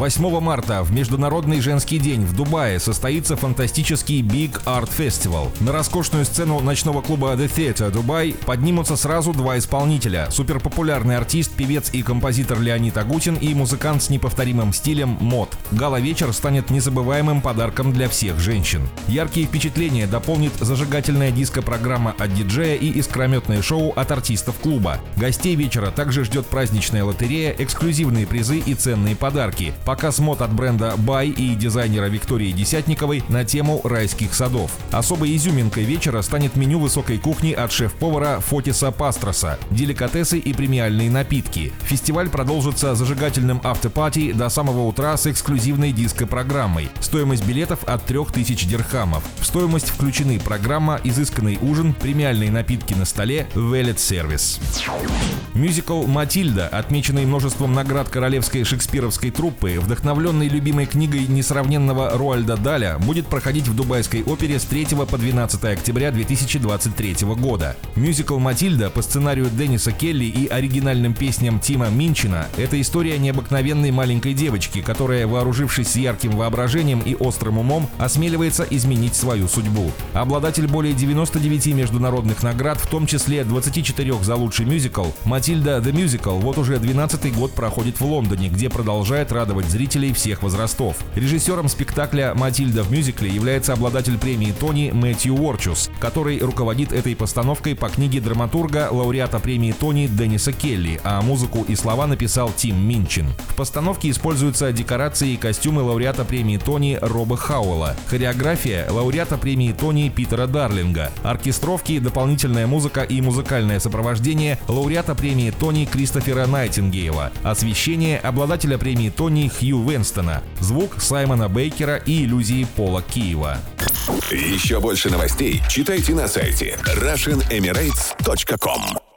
8 марта в Международный женский день в Дубае состоится фантастический Big Art Festival. На роскошную сцену ночного клуба The Theatre Дубай поднимутся сразу два исполнителя. Суперпопулярный артист, певец и композитор Леонид Агутин и музыкант с неповторимым стилем Мод. Гала-вечер станет незабываемым подарком для всех женщин. Яркие впечатления дополнит зажигательная диско-программа от диджея и искрометное шоу от артистов клуба. Гостей вечера также ждет праздничная лотерея, эксклюзивные призы и ценные подарки. Показ мод от бренда Бай и дизайнера Виктории Десятниковой на тему райских садов. Особой изюминкой вечера станет меню высокой кухни от шеф-повара Фотиса Пастроса, деликатесы и премиальные напитки. Фестиваль продолжится зажигательным автопати до самого утра с эксклюзивной диско-программой. Стоимость билетов от 3000 дирхамов. В стоимость включены программа, изысканный ужин, премиальные напитки на столе, велет-сервис. Мюзикл «Матильда», отмеченный множеством наград королевской шекспировской труппы, вдохновленный любимой книгой несравненного Руальда Даля, будет проходить в Дубайской опере с 3 по 12 октября 2023 года. Мюзикл «Матильда» по сценарию Денниса Келли и оригинальным песням Тима Минчина – это история необыкновенной маленькой девочки, которая, вооружившись ярким воображением и острым умом, осмеливается изменить свою судьбу. Обладатель более 99 международных наград, в том числе 24 за лучший мюзикл, «Матильда The Musical» вот уже 12 год проходит в Лондоне, где продолжает радовать зрителей всех возрастов. Режиссером спектакля «Матильда в мюзикле» является обладатель премии Тони Мэтью Уорчус, который руководит этой постановкой по книге драматурга, лауреата премии Тони Денниса Келли, а музыку и слова написал Тим Минчин. В постановке используются декорации и костюмы лауреата премии Тони Роба Хауэлла, хореография лауреата премии Тони Питера Дарлинга, оркестровки, дополнительная музыка и музыкальное сопровождение лауреата премии Тони Кристофера Найтингейла, освещение обладателя премии Тони Хью Венстона, звук Саймона Бейкера и иллюзии Пола Киева. Еще больше новостей читайте на сайте RussianEmirates.com